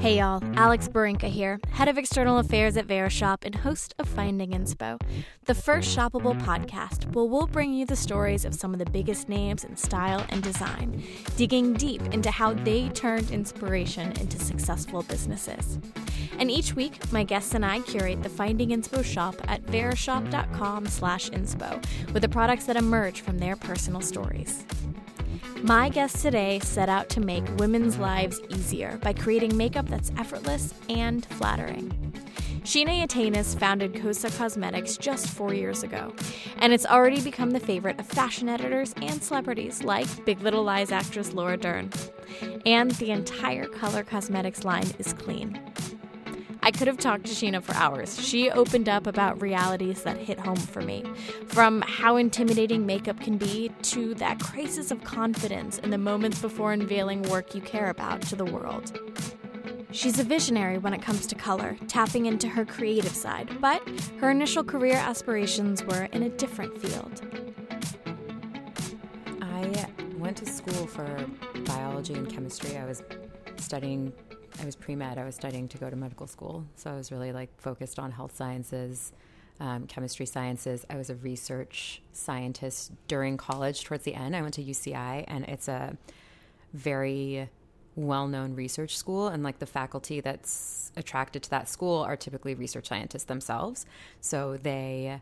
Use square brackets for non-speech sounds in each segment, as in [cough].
Hey y'all, Alex Barinka here, head of external affairs at Verishop and host of Finding Inspo, the first shoppable podcast where we'll bring you the stories of some of the biggest names in style and design, digging deep into how they turned inspiration into successful businesses. And each week, my guests and I curate the Finding Inspo shop at verishop.com slash inspo with the products that emerge from their personal stories. My guest today set out to make women's lives easier by creating makeup that's effortless and flattering. Sheena Yaitanes founded Kosas Cosmetics just four years ago, and it's already become the favorite of fashion editors and celebrities like Big Little Lies actress Laura Dern. And the entire Color Cosmetics line is clean. I could have talked to Sheena for hours. She opened up about realities that hit home for me, from how intimidating makeup can be to that crisis of confidence in the moments before unveiling work you care about to the world. She's a visionary when it comes to color, tapping into her creative side, but her initial career aspirations were in a different field. I went to school for biology and chemistry. I was studying I was pre med. I was studying to go to medical school, so I was really like focused on health sciences, um, chemistry sciences. I was a research scientist during college. Towards the end, I went to UCI, and it's a very well-known research school and like the faculty that's attracted to that school are typically research scientists themselves so they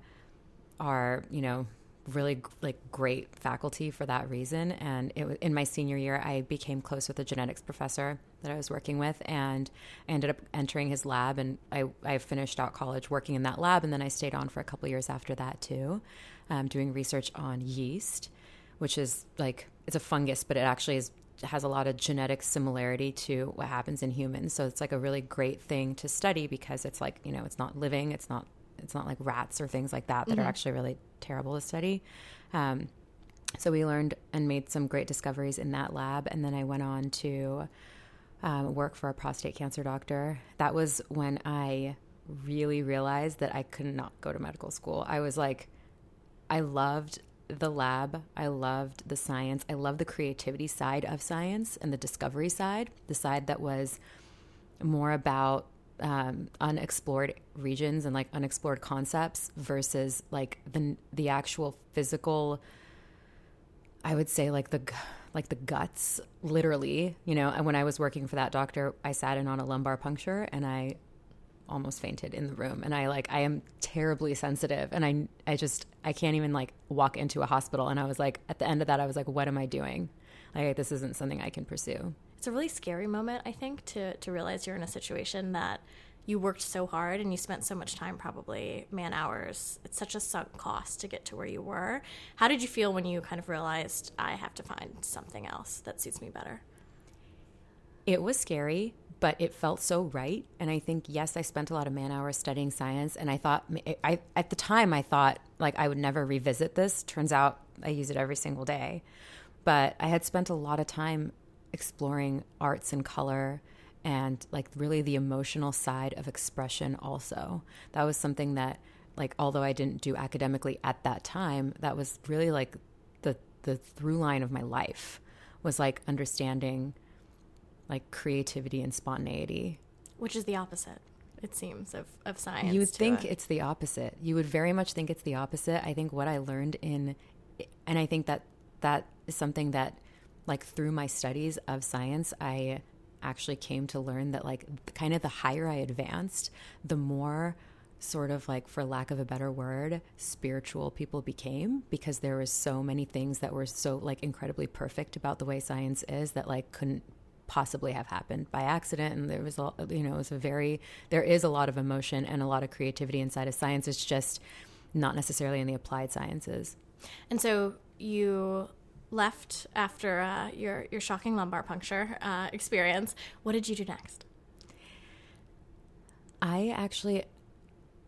are you know really like great faculty for that reason. And it was, in my senior year, I became close with a genetics professor that I was working with, and I ended up entering his lab. And I, I finished out college working in that lab, and then I stayed on for a couple years after that too, um, doing research on yeast, which is like it's a fungus, but it actually is has a lot of genetic similarity to what happens in humans. So it's like a really great thing to study because it's like, you know, it's not living, it's not it's not like rats or things like that that mm-hmm. are actually really terrible to study. Um, so we learned and made some great discoveries in that lab. And then I went on to um, work for a prostate cancer doctor. That was when I really realized that I could not go to medical school. I was like, I loved the lab. I loved the science. I loved the creativity side of science and the discovery side, the side that was more about um, unexplored regions and like unexplored concepts versus like the the actual physical I would say like the like the guts literally you know? And when I was working for that doctor I sat in on a lumbar puncture and I almost fainted in the room. And I like I am terribly sensitive and I I just I can't even like walk into a hospital. And I was like at the end of that I was like what am I doing? Like this isn't something I can pursue. It's a really scary moment, I think, to to realize you're in a situation that you worked so hard and you spent so much time, probably man hours. It's such a sunk cost to get to where you were. How did you feel when you kind of realized I have to find something else that suits me better? It was scary, but it felt so right. And I think, yes, I spent a lot of man hours studying science. And I thought, I, at the time, I thought like I would never revisit this. Turns out I use it every single day. But I had spent a lot of time exploring arts and color and like really the emotional side of expression also. That was something that like although i didn't do academically at that time that was really like the the through line of my life was like understanding like creativity and spontaneity. Which is the opposite it seems of, of science you would think a... it's the opposite. You would very much think it's the opposite. I think what i learned in and i think that that is something that like through my studies of science, I actually came to learn that like kind of the higher I advanced, the more sort of like for lack of a better word spiritual people became because there was so many things that were so like incredibly perfect about the way science is that like couldn't possibly have happened by accident. And there was a you know it was a very there is a lot of emotion and a lot of creativity inside of science. It's just not necessarily in the applied sciences. And so you left after uh, your your shocking lumbar puncture uh, experience, what did you do next? I actually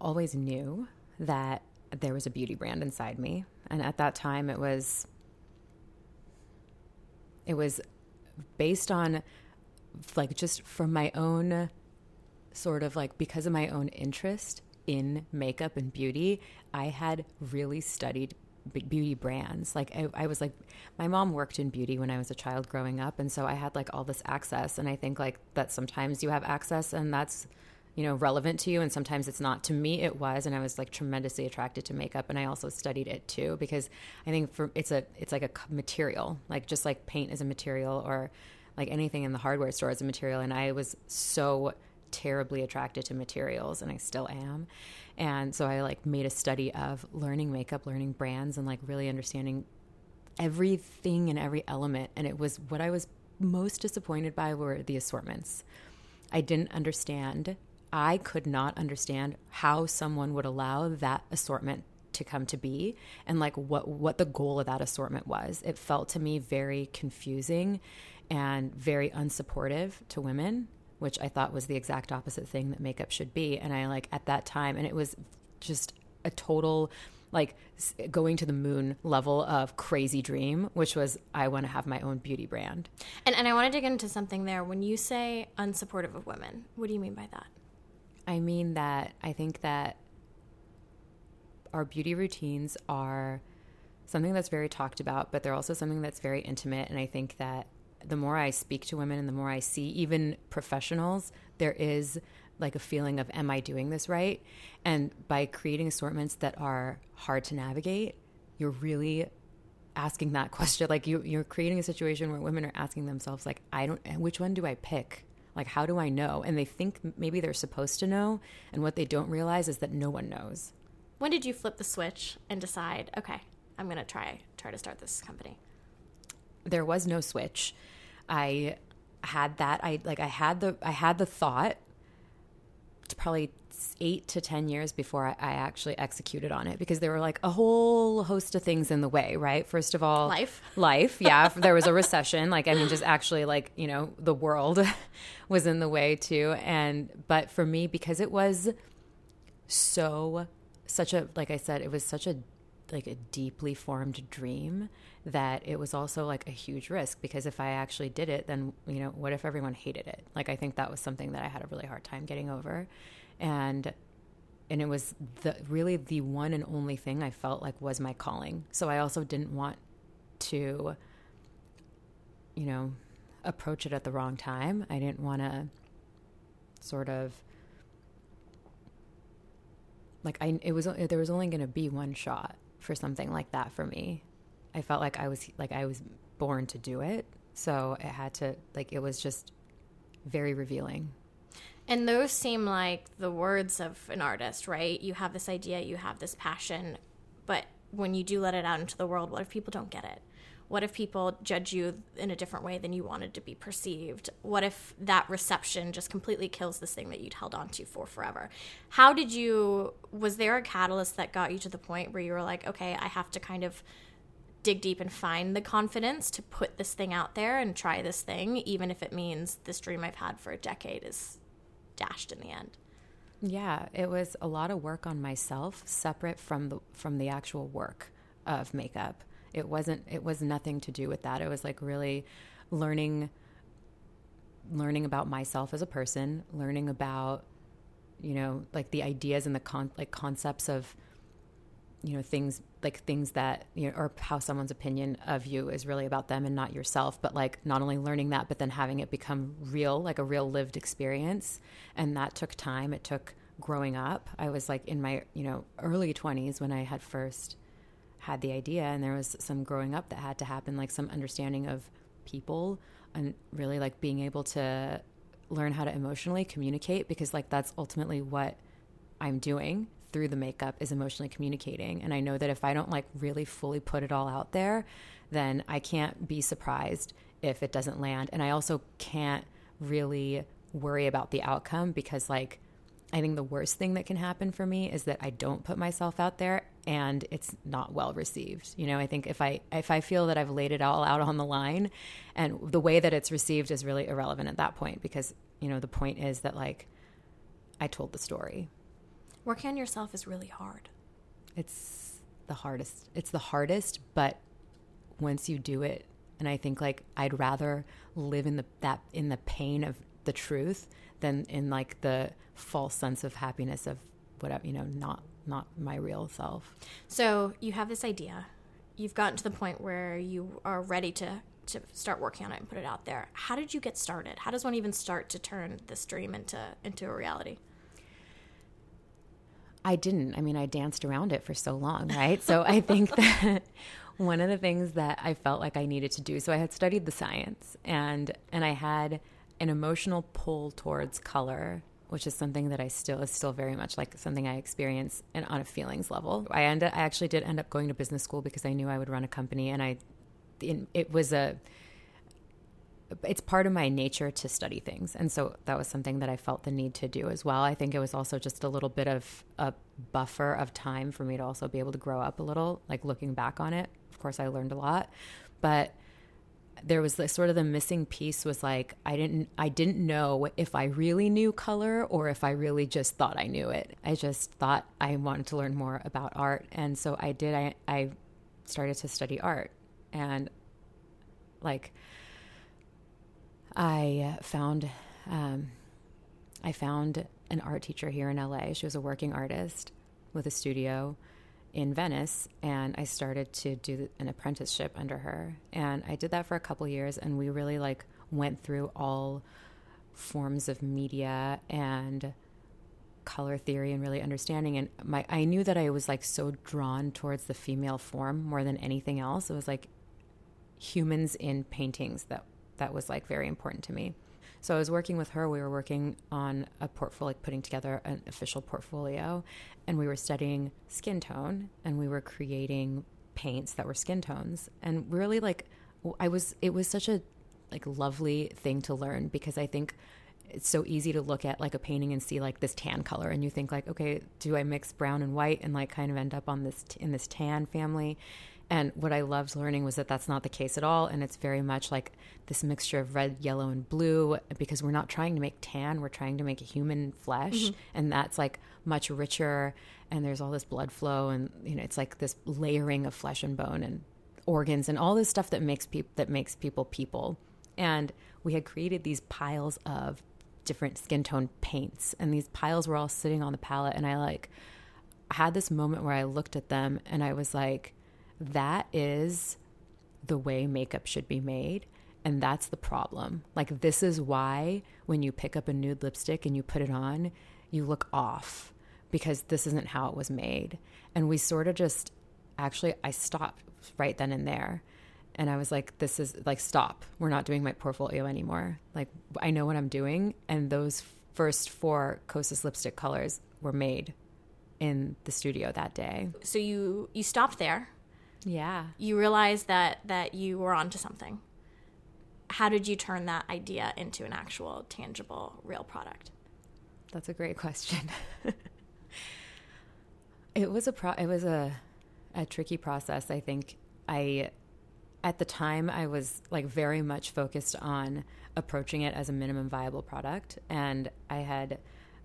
always knew that there was a beauty brand inside me, and at that time, it was it was based on like just from my own sort of like because of my own interest in makeup and beauty, I had really studied beauty brands. Like I, I was like, my mom worked in beauty when I was a child growing up, and so I had like all this access. And I think like that sometimes you have access, and that's you know relevant to you and sometimes it's not to me it was and i was like tremendously attracted to makeup and i also studied it too because i think for it's a it's like a material like just like paint is a material or like anything in the hardware store is a material and i was so terribly attracted to materials and i still am. And so i like made a study of learning makeup learning brands and like really understanding everything and every element. And it was what i was most disappointed by were the assortments. I didn't understand I could not understand how someone would allow that assortment to come to be and like what what the goal of that assortment was. It felt to me very confusing and very unsupportive to women, which I thought was the exact opposite thing that makeup should be. And I like at that time and it was just a total like going to the moon level of crazy dream, which was I want to have my own beauty brand. And and I want to dig into something there. When you say unsupportive of women, what do you mean by that? I mean that I think that our beauty routines are something that's very talked about, but they're also something that's very intimate. And I think that the more I speak to women and the more I see even professionals, there is like a feeling of, am I doing this right? And by creating assortments that are hard to navigate, you're really asking that question. [laughs] Like you, you're creating a situation where women are asking themselves, like, I don't, which one do I pick? Like, how do I know? And they think maybe they're supposed to know. And what they don't realize is that no one knows. When did you flip the switch and decide, okay, I'm going to try try to start this company? There was no switch. I had that I like I had the I had the thought it's probably eight to 10 years before I, I, actually executed on it because there were like a whole host of things in the way, right? First of all, life. [laughs] Life. Yeah. there was a recession. Like, I mean, just actually, like, you know, the world [laughs] was in the way too. And, but for me, because it was so, such a, like I said, it was such a, like a deeply formed dream that it was also like a huge risk because if I actually did it, then, you know, what if everyone hated it? Like, I think that was something that I had a really hard time getting over. And, and it was the really the one and only thing I felt like was my calling. So I also didn't want to, you know, approach it at the wrong time. I didn't want to sort of like I it was there was only going to be one shot for something like that for me. I felt like I was like I was born to do it. So it had to like it was just very revealing. And those seem like the words of an artist, right? You have this idea, you have this passion, but when you do let it out into the world, what if people don't get it? What if people judge you in a different way than you wanted to be perceived? What if that reception just completely kills this thing that you'd held on to for forever? How did you, was there a catalyst that got you to the point where you were like, okay, I have to kind of dig deep and find the confidence to put this thing out there and try this thing, even if it means this dream I've had for a decade is dashed in the end. Yeah, it was a lot of work on myself, separate from the from the actual work of makeup. It wasn't. It was nothing to do with that. It was like really learning, learning about myself as a person, learning about, you know, like the ideas and the con- like concepts of you know things like things that you know or how someone's opinion of you is really about them and not yourself but like not only learning that but then having it become real like a real lived experience. And that took time. It took growing up. I was like in my you know early 20s when i had first had the idea and there was some growing up that had to happen like some understanding of people and really like being able to learn how to emotionally communicate because like that's ultimately what i'm doing through the makeup is emotionally communicating. And I know that if I don't like really fully put it all out there, then I can't be surprised if it doesn't land. And I also can't really worry about the outcome because, like, I think the worst thing that can happen for me is that I don't put myself out there and it's not well received. You know, I think if I if I feel that I've laid it all out on the line and the way that it's received is really irrelevant at that point because, you know, the point is that like I told the story. Working on yourself is really hard. It's the hardest. It's the hardest, but once you do it, and I think like I'd rather live in the that in the pain of the truth than in like the false sense of happiness of whatever you know not not my real self. So you have this idea, you've gotten to the point where you are ready to to start working on it and put it out there. How did you get started? How does one even start to turn this dream into into a reality? I didn't. I mean, I danced around it for so long, right? so I think [laughs] that one of the things that I felt like I needed to do. So I had studied the science and and I had an emotional pull towards color, which is something that I still is still very much like something I experience and on a feelings level. I ended I actually did end up going to business school because I knew I would run a company and I it was a it's part of my nature to study things. And so that was something that I felt the need to do as well. I think it was also just a little bit of a buffer of time for me to also be able to grow up a little, like looking back on it. Of course, I learned a lot, but there was the sort of the missing piece was like I didn't I didn't know if I really knew color or if I really just thought I knew it. I just thought I wanted to learn more about art and so I did I I started to study art and like I found um, I found an art teacher here in LA. She was a working artist with a studio in Venice, and I started to do an apprenticeship under her. And I did that for a couple years, and we really like went through all forms of media and color theory and really understanding and my I knew that I was like so drawn towards the female form more than anything else. It was like humans in paintings that that was like very important to me. So I was working with her. We were working on a portfolio, like putting together an official portfolio, and we were studying skin tone, and we were creating paints that were skin tones, and really like I was. It was such a like lovely thing to learn because I think it's so easy to look at like a painting and see like this tan color and you think like okay do i mix brown and white and like kind of end up on this in this tan family and what I loved learning was that that's not the case at all. And it's very much like this mixture of red, yellow, and blue because we're not trying to make tan, we're trying to make human flesh. Mm-hmm. And that's like much richer. And there's all this blood flow. And, you know, it's like this layering of flesh and bone and organs and all this stuff that makes people that makes people people. And we had created these piles of different skin tone paints. And these piles were all sitting on the palette. And I like had this moment where I looked at them and I was like, that is the way makeup should be made. And that's the problem. Like, this is why when you pick up a nude lipstick and you put it on, you look off because this isn't how it was made. And we sort of just actually, I stopped right then and there. And I was like, this is like, stop. We're not doing my portfolio anymore. Like, I know what I'm doing. And those first four Kosas lipstick colors were made in the studio that day. So you you stopped there yeah. You realized that that you were onto something. How did you turn that idea into an actual tangible real product? That's a great question. [laughs] it was a pro it was a a tricky process. I think I at the time I was like very much focused on approaching it as a minimum viable product and I had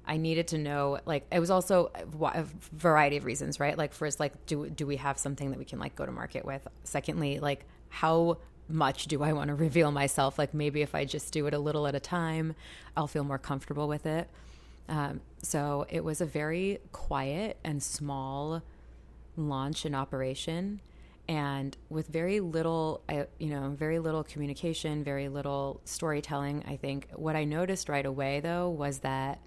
I needed to know like it was also a variety of reasons, right? Like first like do do we have something that we can like go to market with? Secondly, like how much do I want to reveal myself? Like maybe if I just do it a little at a time, I'll feel more comfortable with it. Um, so it was a very quiet and small launch and operation and with very little you know very little communication very little storytelling i think what i noticed right away though was that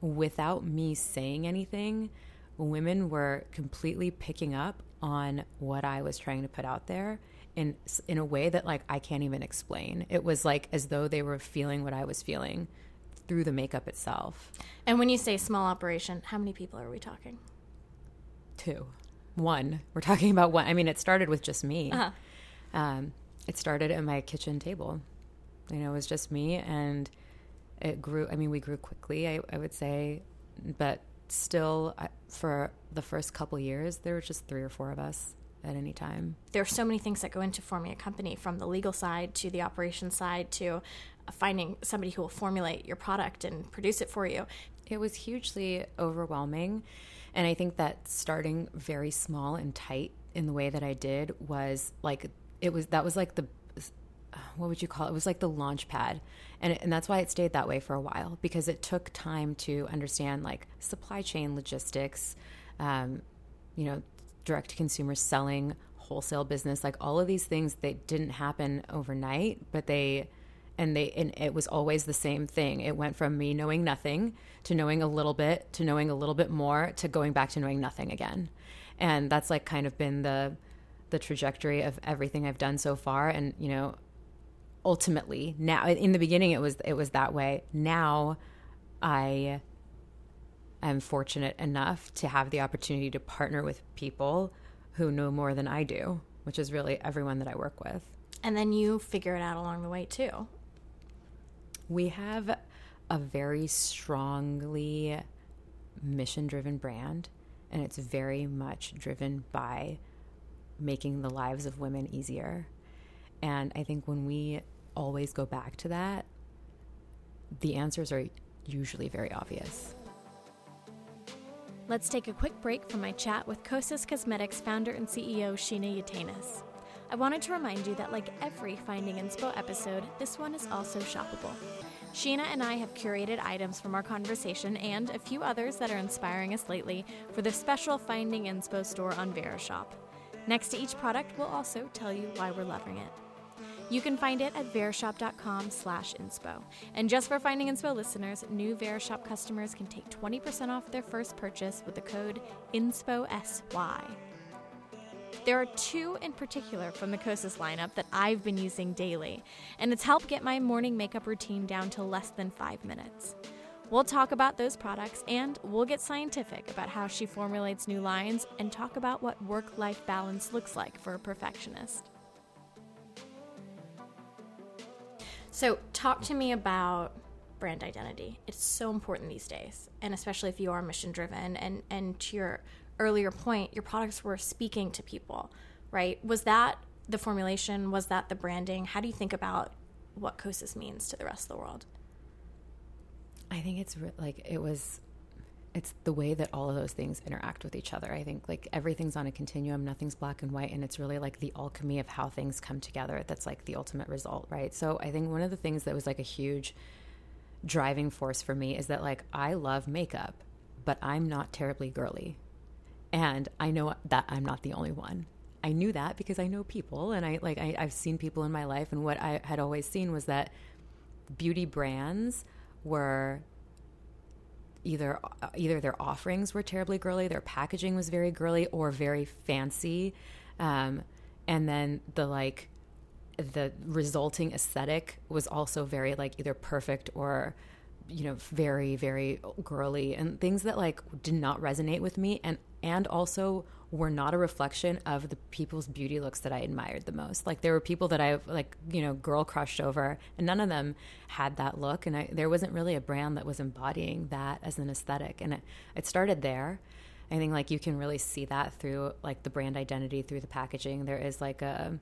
without me saying anything, women were completely picking up on what I was trying to put out there in in a way that like I can't even explain. It was like as though they were feeling what I was feeling through the makeup itself. And when you say small operation, how many people are we talking? Two. One. We're talking about one. I mean, it started with just me. Uh-huh. Um, it started at my kitchen table. You know, it was just me and it grew. I mean, we grew quickly, I, I would say, but still, for the first couple years, there were just three or four of us at any time. There are so many things that go into forming a company from the legal side to the operation side to finding somebody who will formulate your product and produce it for you. It was hugely overwhelming. And I think that starting very small and tight in the way that I did was like, it was, that was like the, what would you call it? It was like the launch pad and and that's why it stayed that way for a while because it took time to understand like supply chain logistics, um, you know, direct to consumer selling wholesale business, like all of these things, they didn't happen overnight, but they, and they, and it was always the same thing. It went from me knowing nothing to knowing a little bit to knowing a little bit more to going back to knowing nothing again. And that's like kind of been the, the trajectory of everything I've done so far. And, you know, ultimately now in the beginning it was it was that way. Now i am fortunate enough to have the opportunity to partner with people who know more than i do which is really everyone that i work with. And then you figure it out along the way too. We have a very strongly mission driven brand and it's very much driven by making the lives of women easier and I think when we always go back to that, the answers are usually very obvious. Let's take a quick break from my chat with Kosas Cosmetics founder and CEO Sheena Yaitanes. I wanted to remind you that, like every Finding Inspo episode, this one is also shoppable. Sheena and I have curated items from our conversation and a few others that are inspiring us lately for the special Finding Inspo store on Verishop. Next to each product, we'll also tell you why we're loving it. You can find it at verishop.com slash inspo. And just for Finding Inspo listeners, new Verishop customers can take 20% off their first purchase with the code INSPOSY. There are two in particular from the Kosas lineup that I've been using daily, and it's helped get my morning makeup routine down to less than five minutes. We'll talk about those products and we'll get scientific about how she formulates new lines and talk about what work life balance looks like for a perfectionist. So, talk to me about brand identity. It's so important these days, and especially if you are mission driven. And and to your earlier point, your products were speaking to people, right? Was that the formulation? Was that the branding? How do you think about what Kosas means to the rest of the world? I think it's re- like it was it's the way that all of those things interact with each other. I think like everything's on a continuum, nothing's black and white, and it's really like the alchemy of how things come together that's like the ultimate result, right? So I think one of the things that was like a huge driving force for me is that like I love makeup, but I'm not terribly girly. And I know that I'm not the only one. I knew that because I know people and I like I, I've seen people in my life and what I had always seen was that beauty brands were either either their offerings were terribly girly, their packaging was very girly or very fancy, um, and then the like the resulting aesthetic was also very like either perfect or you know very very girly and things that like did not resonate with me and and also were not a reflection of the people's beauty looks that I admired the most. Like there were people that I like, you know, girl crushed over, and none of them had that look. And I, there wasn't really a brand that was embodying that as an aesthetic. And it, it started there. I think like you can really see that through like the brand identity, through the packaging. There is like a,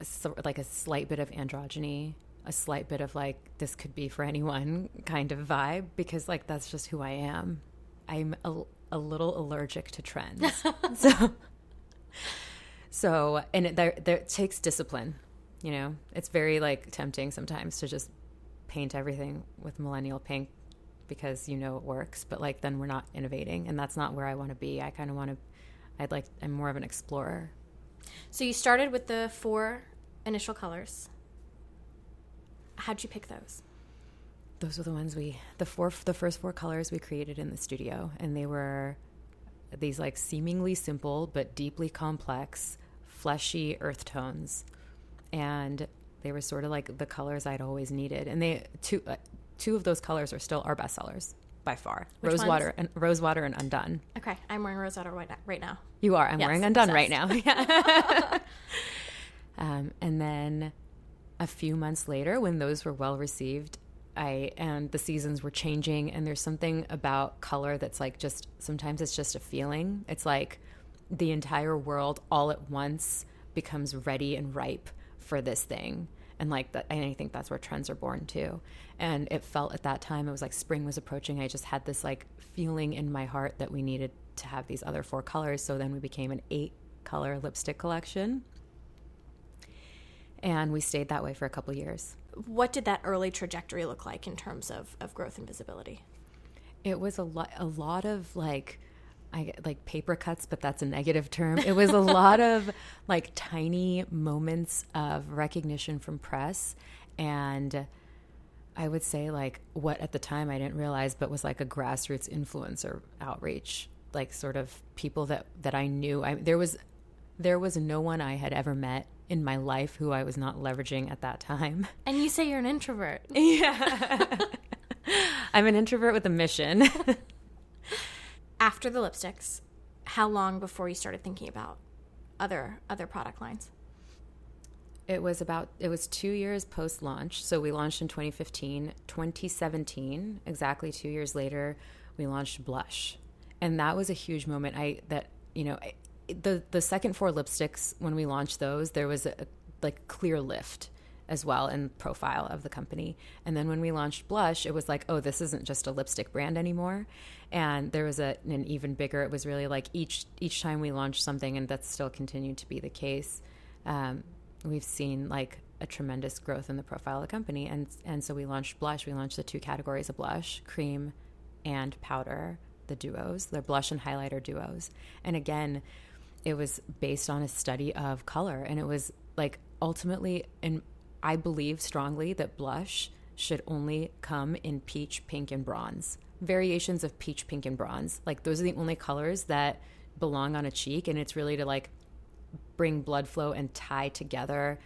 a like a slight bit of androgyny a slight bit of like this could be for anyone [laughs] kind of vibe because like that's just who I am. I'm a, a little allergic to trends. [laughs] so, so, and it, there, there, it takes discipline. You know, it's very like tempting sometimes to just paint everything with millennial pink because you know it works, but like then we're not innovating, and that's not where I want to be. I kind of want to. I'd like. I'm more of an explorer. So you started with the four initial colors. How'd you pick those? Those were the ones we the four the first four colors we created in the studio and they were these like seemingly simple but deeply complex fleshy earth tones and they were sort of like the colors I'd always needed and they two uh, two of those colors are still our bestsellers by far Which rosewater ones? and rosewater and undone Okay, I'm wearing rosewater right now. Right now. you are i'm Yes, wearing undone right now yeah [laughs] [laughs] um, and then a few months later when those were well received I and the seasons were changing and there's something about color that's like just sometimes it's just a feeling. It's like the entire world all at once becomes ready and ripe for this thing. And like that and I think that's where trends are born too. And it felt at that time it was like spring was approaching. I just had this like feeling in my heart that we needed to have these other four colors. So then we became an eight color lipstick collection. And we stayed that way for a couple years. What did that early trajectory look like in terms of, of growth and visibility? it was a lot a lot of like I like paper cuts, but that's a negative term. It was a [laughs] lot of like tiny moments of recognition from press and I would say like what at the time I didn't realize but was like a grassroots influencer outreach like sort of people that that I knew I there was there was no one I had ever met in my life who I was not leveraging at that time. [laughs] And you say you're an introvert. [laughs] Yeah. [laughs] I'm an introvert with a mission. After the lipsticks, how long before you started thinking about other other product lines? It was about it was 2 years post launch. So we launched in 2015, 2017, exactly 2 years later, we launched Blush. And that was a huge moment I that you know, the the second four lipsticks when we launched those, there was a like clear lift as well in profile of the company. And then when we launched Blush, it was like, oh, this isn't just a lipstick brand anymore. And there was a, an even bigger. It was really like each each time we launched something, and that's still continued to be the case. Um, we've seen like a tremendous growth in the profile of the company, and and so we launched Blush. We launched the two categories of blush, cream, and powder, the duos, the blush and highlighter duos. And again, it was based on a study of color and it was like ultimately and i believe strongly that blush should only come in peach pink and bronze. Variations of peach pink and bronze. Like those are the only colors that belong on a cheek and it's really to like bring blood flow and tie together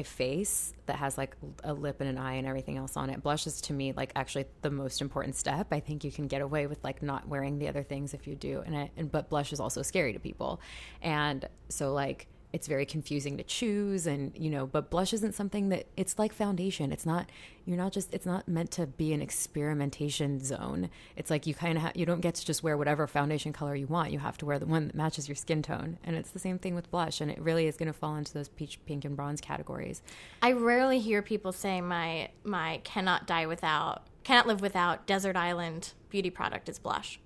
a face that has like a lip and an eye and everything else on it. Blush is to me like actually the most important step. I think you can get away with like not wearing the other things if you do. And it, and but blush is also scary to people. And so like it's very confusing to choose and you know but blush isn't something that it's like foundation. It's not you're not just it's not meant to be an experimentation zone. It's like you kind of ha- you don't get to just wear whatever foundation color you want. You have to wear the one that matches your skin tone. And it's the same thing with blush and it really is going to fall into those peach pink and bronze categories. I rarely hear people say my my cannot die without cannot live without desert island beauty product is blush.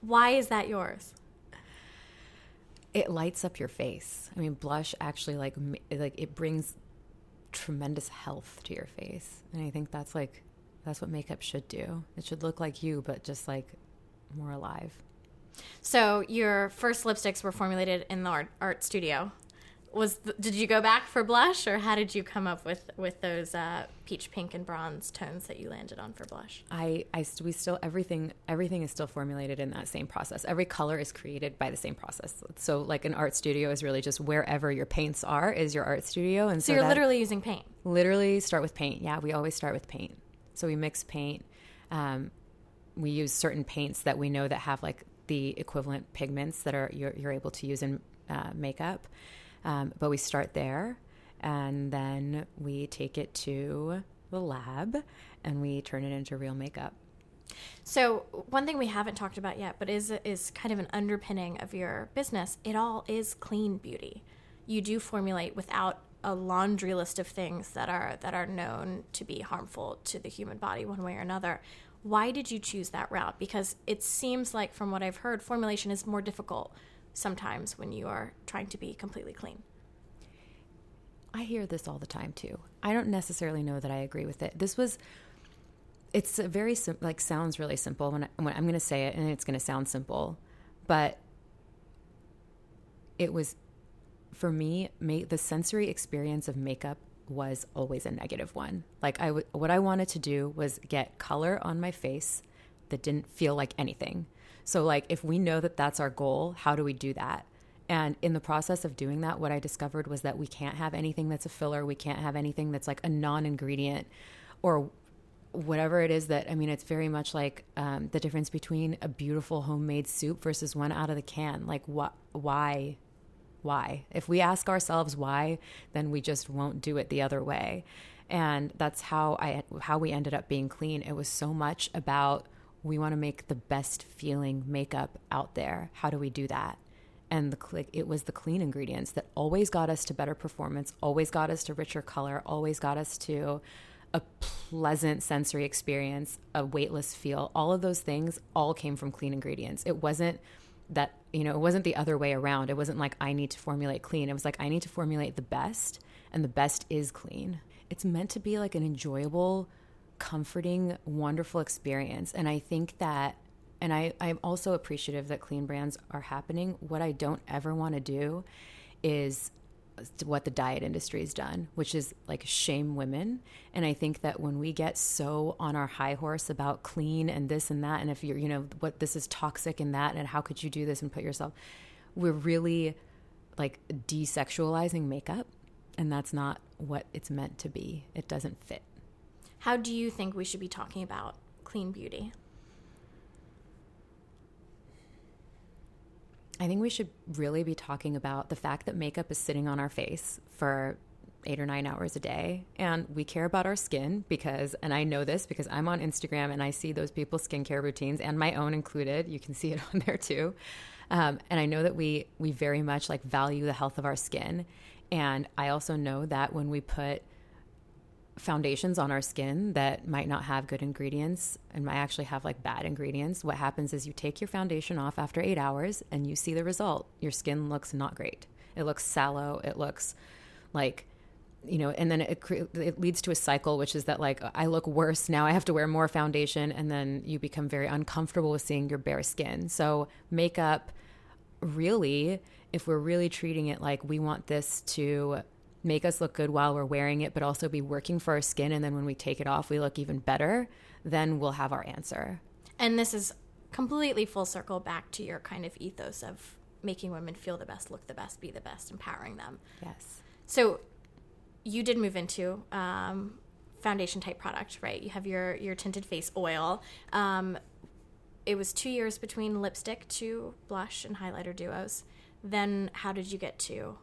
Why is that yours it lights up your face. I mean, blush actually like like it brings tremendous health to your face, and I think that's like that's what makeup should do. It should look like you, but just like more alive. So your first lipsticks were formulated in the art, art studio was the, did you go back for blush or how did you come up with with those uh, peach pink and bronze tones that you landed on for blush? I i we still everything everything is still formulated in that same process. Every color is created by the same process. So like an art studio is really just wherever your paints are is your art studio and so, so you're literally using paint? Literally start with paint. Yeah we always start with paint. So we mix paint um, we use certain paints that we know that have like the equivalent pigments that are you're, you're able to use in uh, makeup um, but we start there and then we take it to the lab and we turn it into real makeup. So one thing we haven't talked about yet, but is is kind of an underpinning of your business. It all is clean beauty. You do formulate without a laundry list of things that are that are known to be harmful to the human body one way or another. Why did you choose that route? Because it seems like from what I've heard, formulation is more difficult sometimes when you are trying to be completely clean. I hear this all the time too. I don't necessarily know that I agree with it. This was it's a very sim- like sounds really simple when, I, when I'm going to say it and it's going to sound simple, but it was for me ma- the sensory experience of makeup was always a negative one. Like I w- what I wanted to do was get color on my face that didn't feel like anything. So, like, if we know that that's our goal, how do we do that? And in the process of doing that, what I discovered was that we can't have anything that's a filler. We can't have anything that's like a non ingredient or whatever it is that, I mean, it's very much like um, the difference between a beautiful homemade soup versus one out of the can. Like, wh- why? Why? If we ask ourselves why, then we just won't do it the other way. And that's how I how we ended up being clean. It was so much about we want to make the best feeling makeup out there. How do we do that? And the click, it was the clean ingredients that always got us to better performance, always got us to richer color, always got us to a pleasant sensory experience, a weightless feel. All of those things all came from clean ingredients. It wasn't that, you know, it wasn't the other way around. It wasn't like I need to formulate clean. It was like I need to formulate the best, and the best is clean. It's meant to be like an enjoyable comforting, wonderful experience. And I think that And I, I'm also appreciative that clean brands are happening. What I don't ever want to do is what the diet industry has done, which is like shame women. And I think that when we get so on our high horse about clean and this and that, and if you're, you know, what this is toxic and that, and how could you do this and put yourself, we're really like desexualizing makeup. And that's not what it's meant to be. It doesn't fit. How do you think we should be talking about clean beauty? I think we should really be talking about the fact that makeup is sitting on our face for eight or nine hours a day. And we care about our skin because, and I know this because I'm on Instagram and I see those people's skincare routines and my own included. You can [laughs] see it on there too. Um, and I know that we, we very much like value the health of our skin. And I also know that when we put foundations on our skin that might not have good ingredients and might actually have like bad ingredients, what happens is you take your foundation off after eight hours and you see the result. Your skin looks not great. It looks sallow. It looks like, you know, and then it, it leads to a cycle, which is that like I look worse now. I have to wear more foundation, and then you become very uncomfortable with seeing your bare skin. So makeup, really, if we're really treating it like we want this to make us look good while we're wearing it, but also be working for our skin. And then when we take it off, we look even better, then we'll have our answer. And this is completely full circle back to your kind of ethos of making women feel the best, look the best, be the best, empowering them. Yes. So you did move into um, foundation type product, right? You have your your tinted face oil. Um, it was two years between lipstick to blush and highlighter duos. Then how did you get to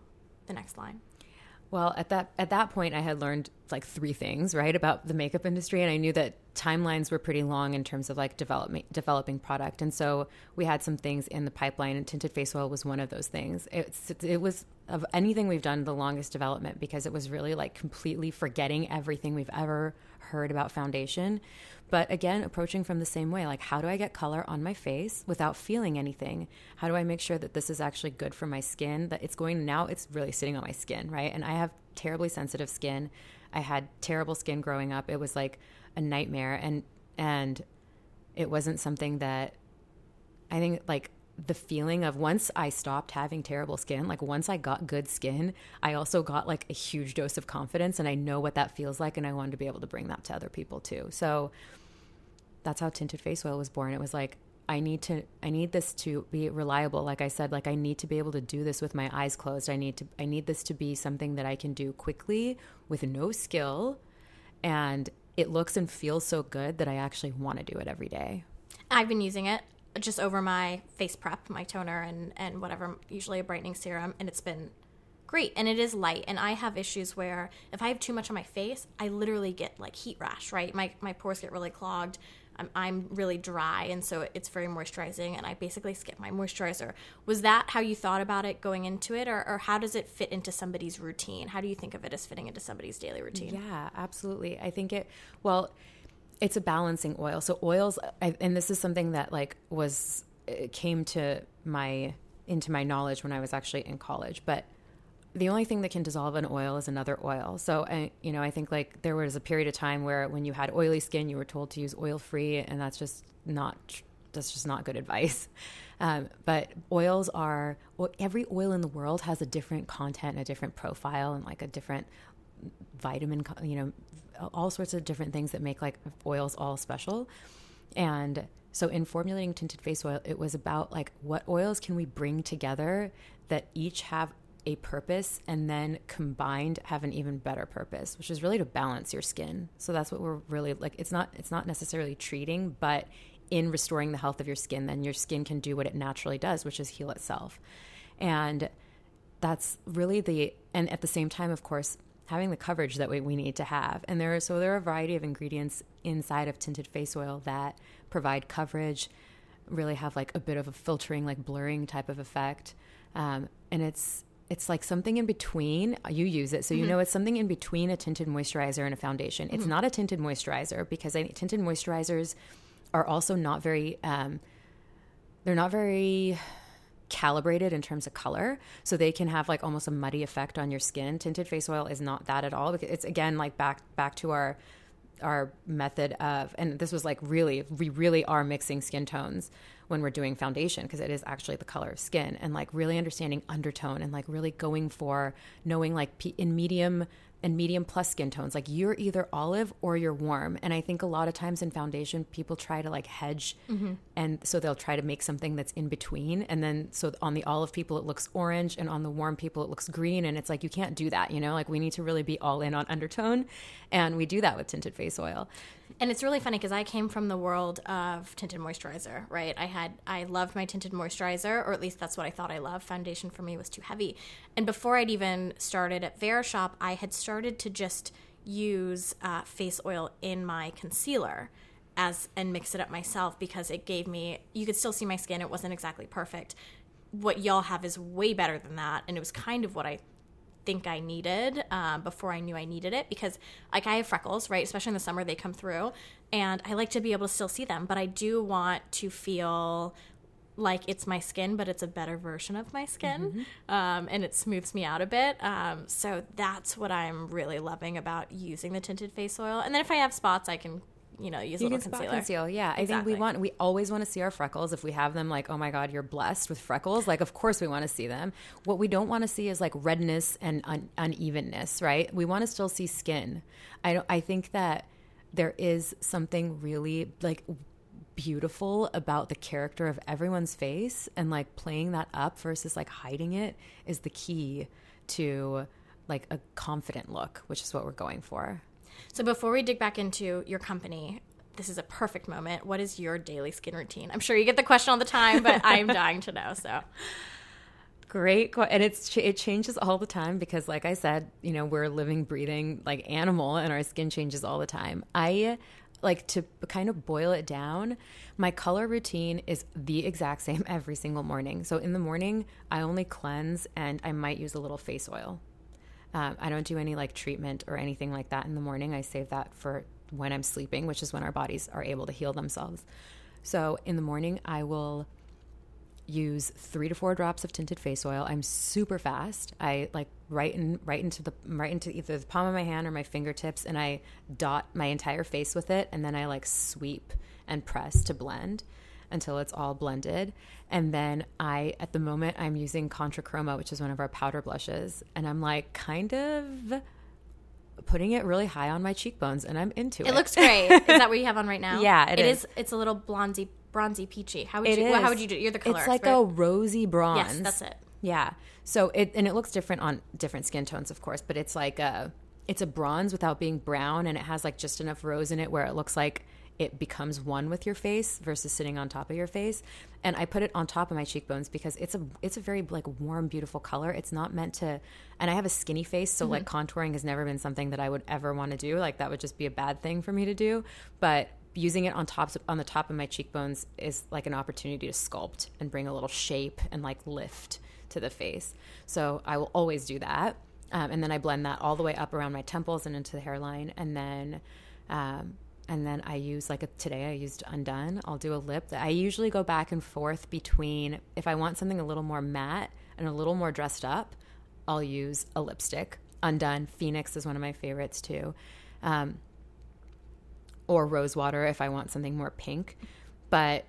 the next line? Well, at that at that point, I had learned like three things, right, about the makeup industry, and I knew that timelines were pretty long in terms of like developing developing product, and so we had some things in the pipeline, and tinted face oil was one of those things. It's it was of anything we've done the longest development because it was really like completely forgetting everything we've ever heard about foundation, but again, approaching from the same way like, how do I get color on my face without feeling anything? How do I make sure that this is actually good for my skin? That it's going now, it's really sitting on my skin, right? And I have terribly sensitive skin. I had terrible skin growing up. It was like a nightmare. And, and it wasn't something that I think like the feeling of once I stopped having terrible skin, like once I got good skin, I also got like a huge dose of confidence and I know what that feels like and I wanted to be able to bring that to other people too. So that's how tinted face oil was born. It was like I need to I need this to be reliable. Like I said, like I need to be able to do this with my eyes closed. I need to I need this to be something that I can do quickly with no skill and it looks and feels so good that I actually want to do it every day. I've been using it just over my face prep, my toner and and whatever, usually a brightening serum and it's been great and it is light and i have issues where if i have too much on my face i literally get like heat rash right my, my pores get really clogged I'm, I'm really dry and so it's very moisturizing and I basically skip my moisturizer. Was that how you thought about it going into it or, or how does it fit into somebody's routine? How do you think of it as fitting into somebody's daily routine? Yeah, absolutely. I think it, well, it's a balancing oil. So oils, and this is something that like was, came to my, into my knowledge when I was actually in college, but the only thing that can dissolve an oil is another oil. So, uh, you know, I think like there was a period of time where when you had oily skin, you were told to use oil free, and that's just not that's just not good [laughs] advice. Um, but oils are every oil in the world has a different content, and a different profile, and like a different vitamin, you know, all sorts of different things that make like oils all special. And so in formulating tinted face oil, it was about like what oils can we bring together that each have a purpose and then combined have an even better purpose which is really to balance your skin so that's what we're really like it's not it's not necessarily treating but in restoring the health of your skin then your skin can do what it naturally does which is heal itself and that's really the and at the same time of course having the coverage that we, we need to have and there are so there are a variety of ingredients inside of tinted face oil that provide coverage really have like a bit of a filtering like blurring type of effect um, and it's it's like something in between. You use it, so you mm-hmm. know it's something in between a tinted moisturizer and a foundation. It's mm-hmm. not a tinted moisturizer because I, tinted moisturizers are also not very. Um, they're not very calibrated in terms of color, so they can have like almost a muddy effect on your skin. Tinted face oil is not that at all because it's again like back back to our our method of, and this was like really, we really are mixing skin tones when we're doing foundation because it is actually the color of skin and like really understanding undertone and like really going for knowing like in medium and medium plus skin tones. Like you're either olive or you're warm. And I think a lot of times in foundation, people try to like hedge. Mm-hmm. And so they'll try to make something that's in between. And then so on the olive people, it looks orange. And on the warm people, it looks green. And it's like, you can't do that. You know, like we need to really be all in on undertone. And we do that with tinted face oil. And it's really funny because I came from the world of tinted moisturizer, right? I had I loved my tinted moisturizer, or at least that's what I thought I loved. Foundation for me was too heavy. And before I'd even started at Verishop I had started to just use uh, face oil in my concealer as and mix it up myself because it gave me you could still see my skin. It wasn't exactly perfect. What y'all have is way better than that, and it was kind of what I think I needed um, before I knew I needed it because like I have freckles, right? Especially in the summer, they come through, and I like to be able to still see them, but I do want to feel like it's my skin, but it's a better version of my skin, mm-hmm. um, and it smooths me out a bit. Um, so that's what I'm really loving about using the tinted face oil. And then if I have spots, I can you know, use you a little can concealer. conceal. Yeah, exactly. I think we want we always want to see our freckles. If we have them, like, oh my god, you're blessed with freckles. Like, of course we want to see them. What we don't want to see is like redness and un- unevenness, right? We want to still see skin. I don't. I think that there is something really like beautiful about the character of everyone's face and like playing that up versus like hiding it is the key to like a confident look, which is what we're going for. So before we dig back into your company, this is a perfect moment. What is your daily skin routine? I'm sure you get the question all the time, but [laughs] I'm dying to know. So great and it's it changes all the time because like i said you know we're a living breathing like animal and our skin changes all the time i like to kind of boil it down my color routine is the exact same [laughs] every single morning so in the morning i only cleanse and i might use a little face oil um, I don't do any like treatment or anything like that in the morning. I save that for when I'm sleeping, which is when our bodies are able to heal themselves. So in the morning, I will use three to four drops of tinted face oil. I'm super fast. I like right in right into the right into either the palm of my hand or my fingertips, and I dot my entire face with it, and then I like sweep and press to blend until it's all blended. And then I, at the moment, I'm using Contra Chroma, which is one of our powder blushes. And I'm like kind of putting it really high on my cheekbones and I'm into it. It looks great. is that what you have on right [laughs] now? Yeah, it, it is. is. It's a little blondie, bronzy peachy. How would it you? Well, how would you do? You're the color. It's like expert. a rosy bronze. Yes, that's it. Yeah. So it and it looks different on different skin tones, of course, but it's like a it's a bronze without being brown, and it has like just enough rose in it where it looks like it becomes one with your face versus sitting on top of your face. And I put it on top of my cheekbones because it's a it's a very like warm, beautiful color. It's not meant to and I have a skinny face, so mm-hmm. like contouring has never been something that I would ever want to do. Like that would just be a bad thing for me to do. But using it on top on the top of my cheekbones is like an opportunity to sculpt and bring a little shape and like lift to the face. So I will always do that. Um, and then I blend that all the way up around my temples and into the hairline. And then um, and then I use like a, today I used undone. I'll do a lip. I usually go back and forth between if I want something a little more matte and a little more dressed up, I'll use a lipstick. Undone Phoenix is one of my favorites too, um, or Rosewater if I want something more pink. But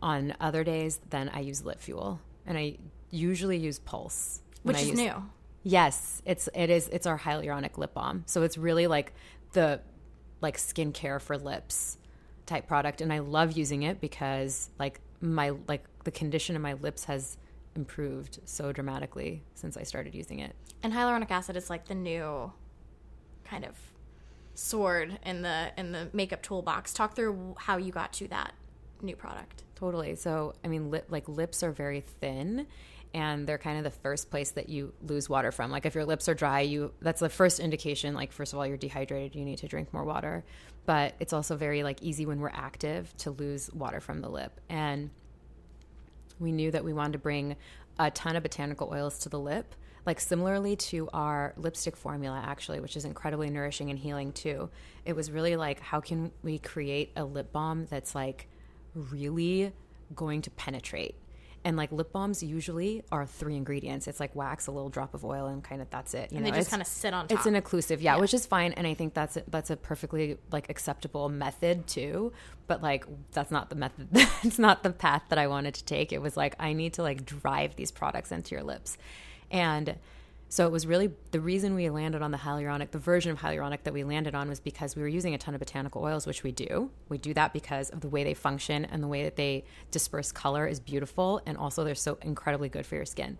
on other days, then I use Lip Fuel, and I usually use Pulse, which is use, new. Yes, it's it is. It's our hyaluronic lip balm, so it's really like the like skincare for lips type product and I love using it because like my like the condition of my lips has improved so dramatically since I started using it. And hyaluronic acid is like the new kind of sword in the in the makeup toolbox. Talk through how you got to that new product. Totally. So, I mean, lip, like lips are very thin and they're kind of the first place that you lose water from. Like if your lips are dry, you that's the first indication like first of all you're dehydrated, you need to drink more water. But it's also very like easy when we're active to lose water from the lip. And we knew that we wanted to bring a ton of botanical oils to the lip, like similarly to our lipstick formula actually, which is incredibly nourishing and healing too. It was really like how can we create a lip balm that's like really going to penetrate And like lip balms usually are three ingredients. It's like wax, a little drop of oil, and kind of that's it. You and know? they just kind of sit on top. It's an occlusive, yeah, yeah, which is fine. And I think that's a, that's a perfectly like acceptable method too. But like that's not the method. [laughs] it's not the path that I wanted to take. It was like I need to like drive these products into your lips, and so it was really the reason we landed on the hyaluronic, the version of hyaluronic that we landed on was because we were using a ton of botanical oils, which we do. We do that because of the way they function and the way that they disperse color is beautiful. And also, they're so incredibly good for your skin.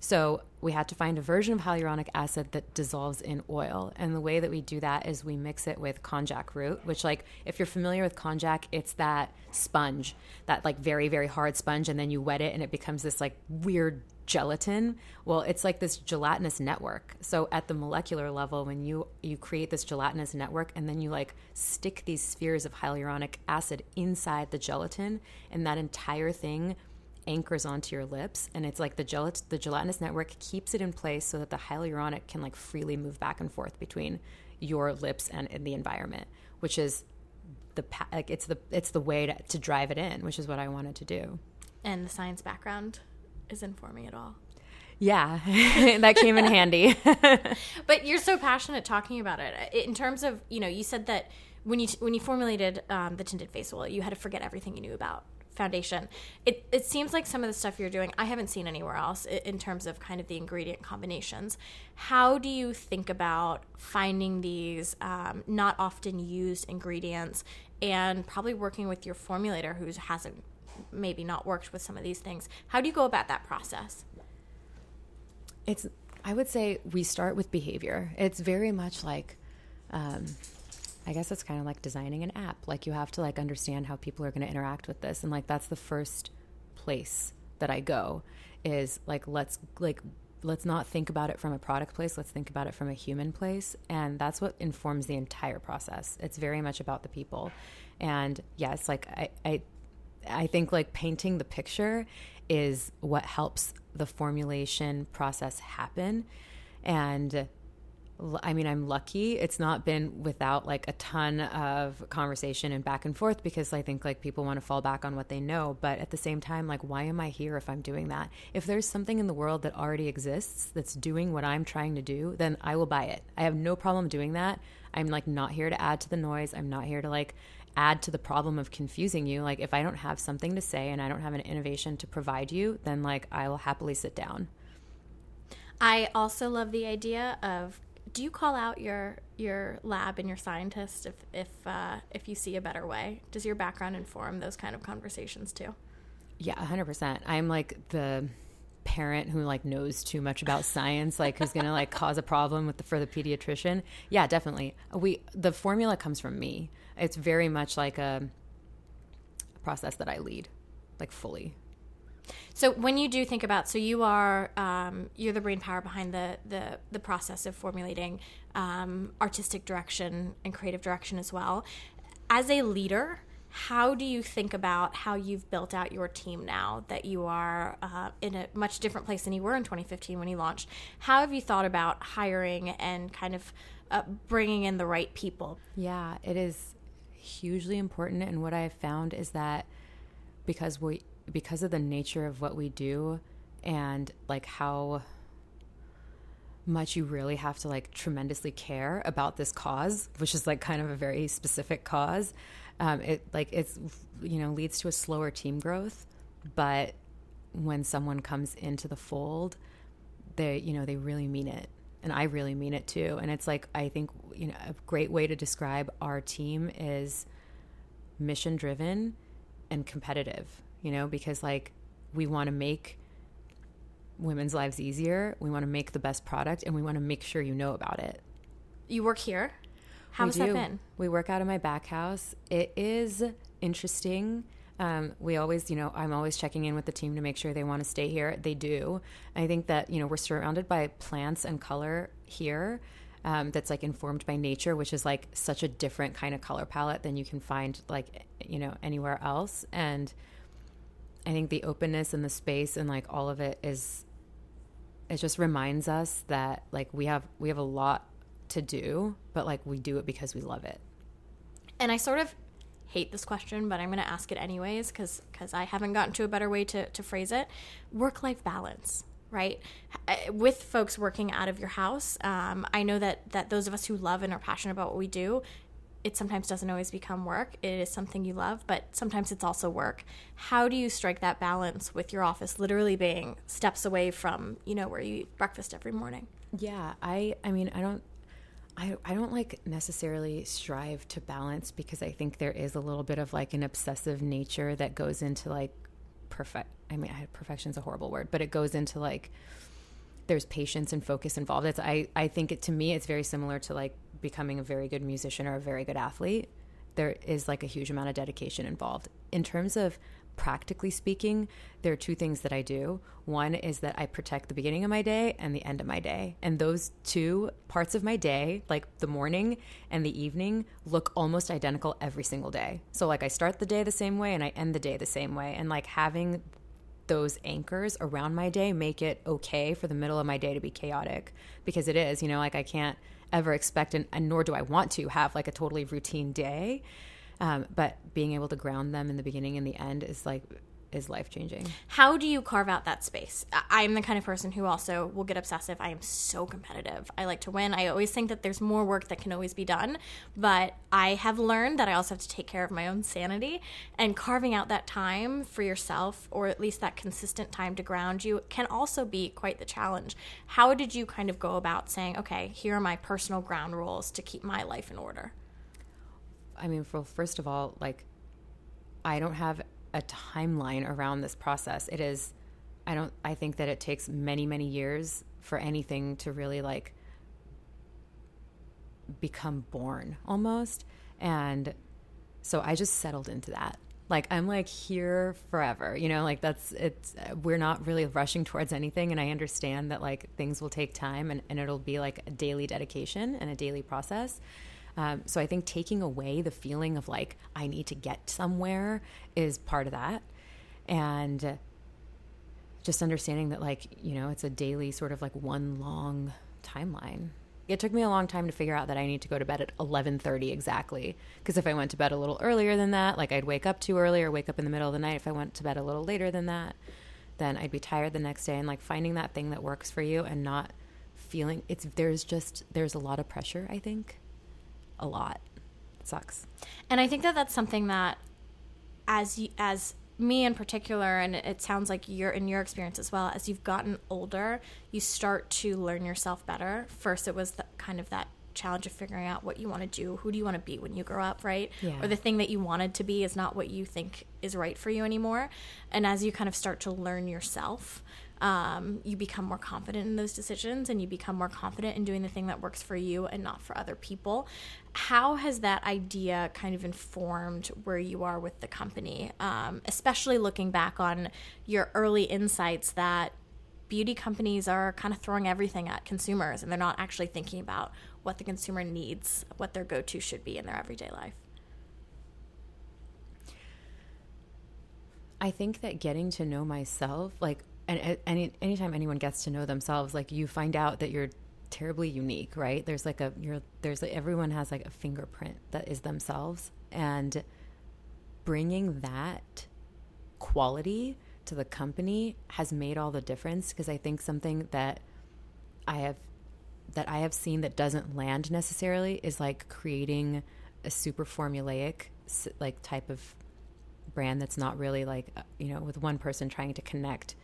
So we had to find a version of hyaluronic acid that dissolves in oil. And the way that we do that is we mix it with konjac root, which like if you're familiar with konjac, it's that sponge, that like very, very hard sponge, and then you wet it and it becomes this like weird gelatin well it's like this gelatinous network so at the molecular level when you you create this gelatinous network and then you like stick these spheres of hyaluronic acid inside the gelatin and that entire thing anchors onto your lips and it's like the gelat- the gelatinous network keeps it in place so that the hyaluronic can like freely move back and forth between your lips and, and the environment which is the like it's the it's the way to, to drive it in which is what i wanted to do and the science background is informing it all. Yeah, [laughs] that came in handy. [laughs] but you're so passionate talking about it. In terms of, you know, you said that when you when you formulated um, the tinted face oil, you had to forget everything you knew about foundation. It it seems like some of the stuff you're doing, I haven't seen anywhere else in terms of kind of the ingredient combinations. How do you think about finding these um, not often used ingredients and probably working with your formulator who hasn't maybe not worked with some of these things. How do you go about that process? It's, I would say we start with behavior. It's very much like, um, I guess it's kind of like designing an app. Like you have to like understand how people are going to interact with this, and like that's the first place that I go is like let's like let's not think about it from a product place let's think about it from a human place and that's what informs the entire process it's very much about the people and yes like i, I I think like painting the picture is what helps the formulation process happen. And I mean, I'm lucky. It's not been without like a ton of conversation and back and forth because I think like people want to fall back on what they know. But at the same time, like, why am I here if I'm doing that? If there's something in the world that already exists that's doing what I'm trying to do, then I will buy it. I have no problem doing that. I'm like not here to add to the noise. I'm not here to like add to the problem of confusing you. Like if I don't have something to say and I don't have an innovation to provide you, then like I will happily sit down. I also love the idea of do you call out your your lab and your scientist if if uh, if you see a better way? Does your background inform those kind of conversations too? Yeah, hundred percent. I'm like the parent who like knows too much about science like who's gonna like cause a problem with the for the pediatrician yeah definitely we the formula comes from me it's very much like a, a process that I lead, like fully. So when you do think about, so you are um, you're the brain power behind the the the process of formulating um, artistic direction and creative direction as well. As a leader, how do you think about how you've built out your team now that you are uh, in a much different place than you were in 2015 when you launched? How have you thought about hiring and kind of uh, bringing in the right people? Yeah, it is hugely important. And what I have found is that because we, because of the nature of what we do and like how much you really have to like tremendously care about this cause, which is like kind of a very specific cause. Um, it like it's you know leads to a slower team growth, but when someone comes into the fold, they you know they really mean it and I really mean it too. And it's like I think you know a great way to describe our team is mission driven and competitive. You know, because like we want to make women's lives easier. We want to make the best product, and we want to make sure you know about it. You work here. How's that been? We work out of my back house. It is interesting um, we always, you know, I'm always checking in with the team to make sure they want to stay here. They do. I think that, you know, we're surrounded by plants and color here. Um, that's like informed by nature, which is like such a different kind of color palette than you can find like you know anywhere else. And I think the openness and the space and like all of it is it just reminds us that like we have we have a lot to do, but like we do it because we love it. And I sort of hate this question, but I'm going to ask it anyways because because I haven't gotten to a better way to to phrase it. Work life balance, right? With folks working out of your house, um, I know that that those of us who love and are passionate about what we do, it sometimes doesn't always become work. It is something you love, but sometimes it's also work. How do you strike that balance with your office literally being steps away from, you know, where you eat breakfast every morning? Yeah, I I mean, I don't I, I don't like necessarily strive to balance because I think there is a little bit of like an obsessive nature that goes into like perfect. I mean, perfection is a horrible word, but it goes into like there's patience and focus involved. It's I I think it to me it's very similar to like becoming a very good musician or a very good athlete. There is like a huge amount of dedication involved. In terms of practically speaking, there are two things that I do. One is that I protect the beginning of my day and the end of my day. And those two parts of my day, like the morning and the evening, look almost identical every single day. So, like, I start the day the same way and I end the day the same way. And, like, having those anchors around my day make it okay for the middle of my day to be chaotic because it is, you know, like I can't ever expect and, and nor do I want to have like a totally routine day. Um, but being able to ground them in the beginning and the end is like is life changing. How do you carve out that space? I'm the kind of person who also will get obsessive. I am so competitive. I like to win. I always think that there's more work that can always be done, but I have learned that I also have to take care of my own sanity and carving out that time for yourself or at least that consistent time to ground you can also be quite the challenge. How did you kind of go about saying, "Okay, here are my personal ground rules to keep my life in order?" I mean, for first of all, like I don't have a timeline around this process. It is I don't I think that it takes many many years for anything to really like become born almost. And so I just settled into that. Like I'm like here forever, you know, like that's it's we're not really rushing towards anything and I understand that like things will take time and, and it'll be like a daily dedication and a daily process. Um, so I think taking away the feeling of like, I need to get somewhere is part of that. And just understanding that, like, you know, it's a daily sort of like one long timeline. It took me a long time to figure out that I need to go to bed at 11:30 exactly because if I went to bed a little earlier than that, like I'd wake up too early or wake up in the middle of the night if I went to bed a little later than that, then I'd be tired the next day and like finding that thing that works for you and not feeling it's there's just there's a lot of pressure, I think, a lot. It sucks. And I think that that's something that, as you, as me in particular, and it sounds like you're in your experience as well. As you've gotten older, you start to learn yourself better. First, it was the, kind of that challenge of figuring out what you want to do. Who do you want to be when you grow up, right? Yeah. Or the thing that you wanted to be is not what you think is right for you anymore. And as you kind of start to learn yourself, um, you become more confident in those decisions and you become more confident in doing the thing that works for you and not for other people. How has that idea kind of informed where you are with the company, um, especially looking back on your early insights that beauty companies are kind of throwing everything at consumers and they're not actually thinking about what the consumer needs, what their go to should be in their everyday life? I think that getting to know myself, like and any anytime anyone gets to know themselves, like you find out that you're terribly unique, right? There's like a you're there's like everyone has like a fingerprint that is themselves, and bringing that quality to the company has made all the difference because I think something that I have that I have seen that doesn't land necessarily is like creating a super formulaic like type of brand that's not really like uh, you know with one person trying to connect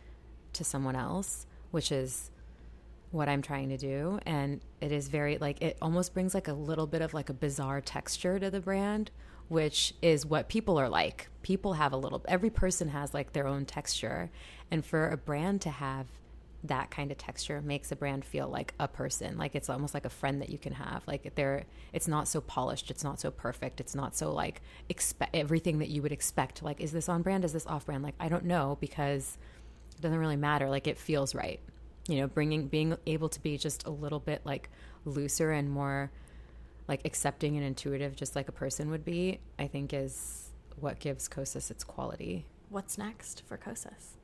to someone else, which is what I'm trying to do. And it is very like it almost brings like a little bit of like a bizarre texture to the brand, which is what people are like. People have a little every person has like their own texture. And for a brand to have that kind of texture makes a brand feel like a person. Like it's almost like a friend that you can have. Like they're it's not so polished. It's not so perfect. It's not so like expect everything that you would expect. Like is this on brand? Is this off brand? Like i don't know because it doesn't really matter. Like it feels right. You know bringing being able to be just a little bit like looser and more like accepting and intuitive just like a person would be i think is what gives kosas its quality. What's next for kosas?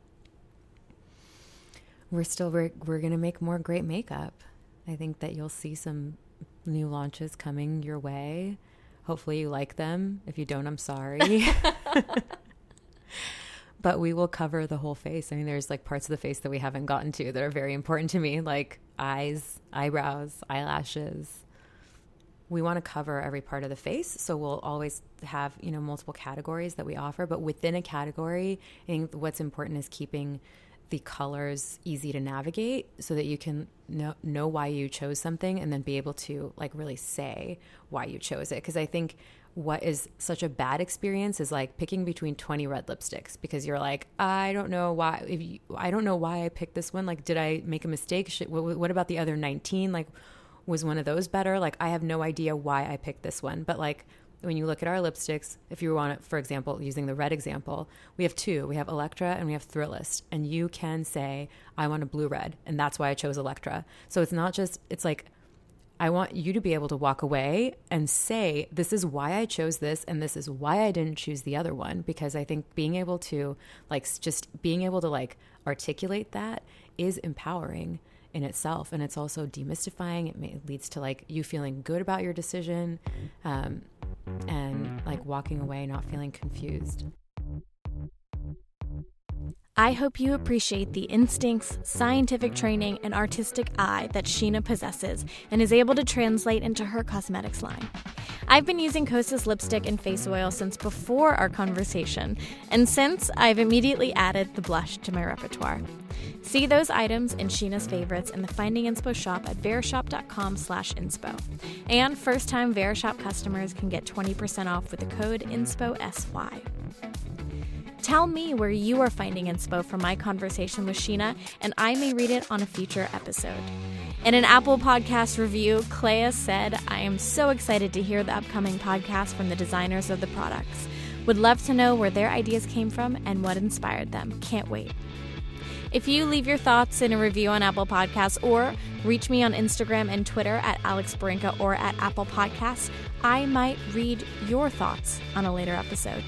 We're still we're, we're gonna make more great makeup. I think that you'll see some new launches coming your way. Hopefully, you like them. If you don't, I'm sorry. [laughs] [laughs] but we will cover the whole face. I mean, there's like parts of the face that we haven't gotten to that are very important to me, like eyes, eyebrows, eyelashes. We want to cover every part of the face, so we'll always have you know multiple categories that we offer. But within a category, I think what's important is keeping the colors easy to navigate so that you can know, know why you chose something and then be able to like really say why you chose it because i think what is such a bad experience is like picking between 20 red lipsticks because you're like i don't know why if you, i don't know why i picked this one like did i make a mistake Should, what, what about the other 19 like was one of those better like i have no idea why i picked this one but like when you look at our lipsticks, if you want for example, using the red example, we have two. We have Electra and we have Thrillist. And you can say, I want a blue red. And that's why I chose Electra. So it's not just, it's like, I want you to be able to walk away and say, this is why I chose this and this is why I didn't choose the other one. Because I think being able to, like, just being able to, like, articulate that is empowering in itself. And it's also demystifying. It, may, it leads to, like, you feeling good about your decision. Um, and like walking away not feeling confused. I hope you appreciate the instincts, scientific training, and artistic eye that Sheena possesses and is able to translate into her cosmetics line. I've been using Kosas lipstick and face oil since before our conversation, and since I've immediately added the blush to my repertoire. See those items in Sheena's favorites in the Finding Inspo shop at verishop.com slash inspo. And first-time Verishop customers can get 20% off with the code INSPOSY. Tell me where you are finding inspo from my conversation with Sheena, and I may read it on a future episode. In an Apple Podcast review, Clea said, I am so excited to hear the upcoming podcast from the designers of the products. Would love to know where their ideas came from and what inspired them. Can't wait. If you leave your thoughts in a review on Apple Podcasts or reach me on Instagram and Twitter at Alex Barinka or at Apple Podcasts, I might read your thoughts on a later episode.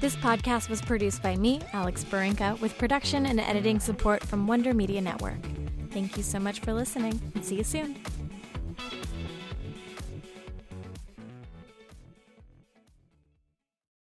This podcast was produced by me, Alex Barinka, with production and editing support from Wonder Media Network. Thank you so much for listening and see you soon.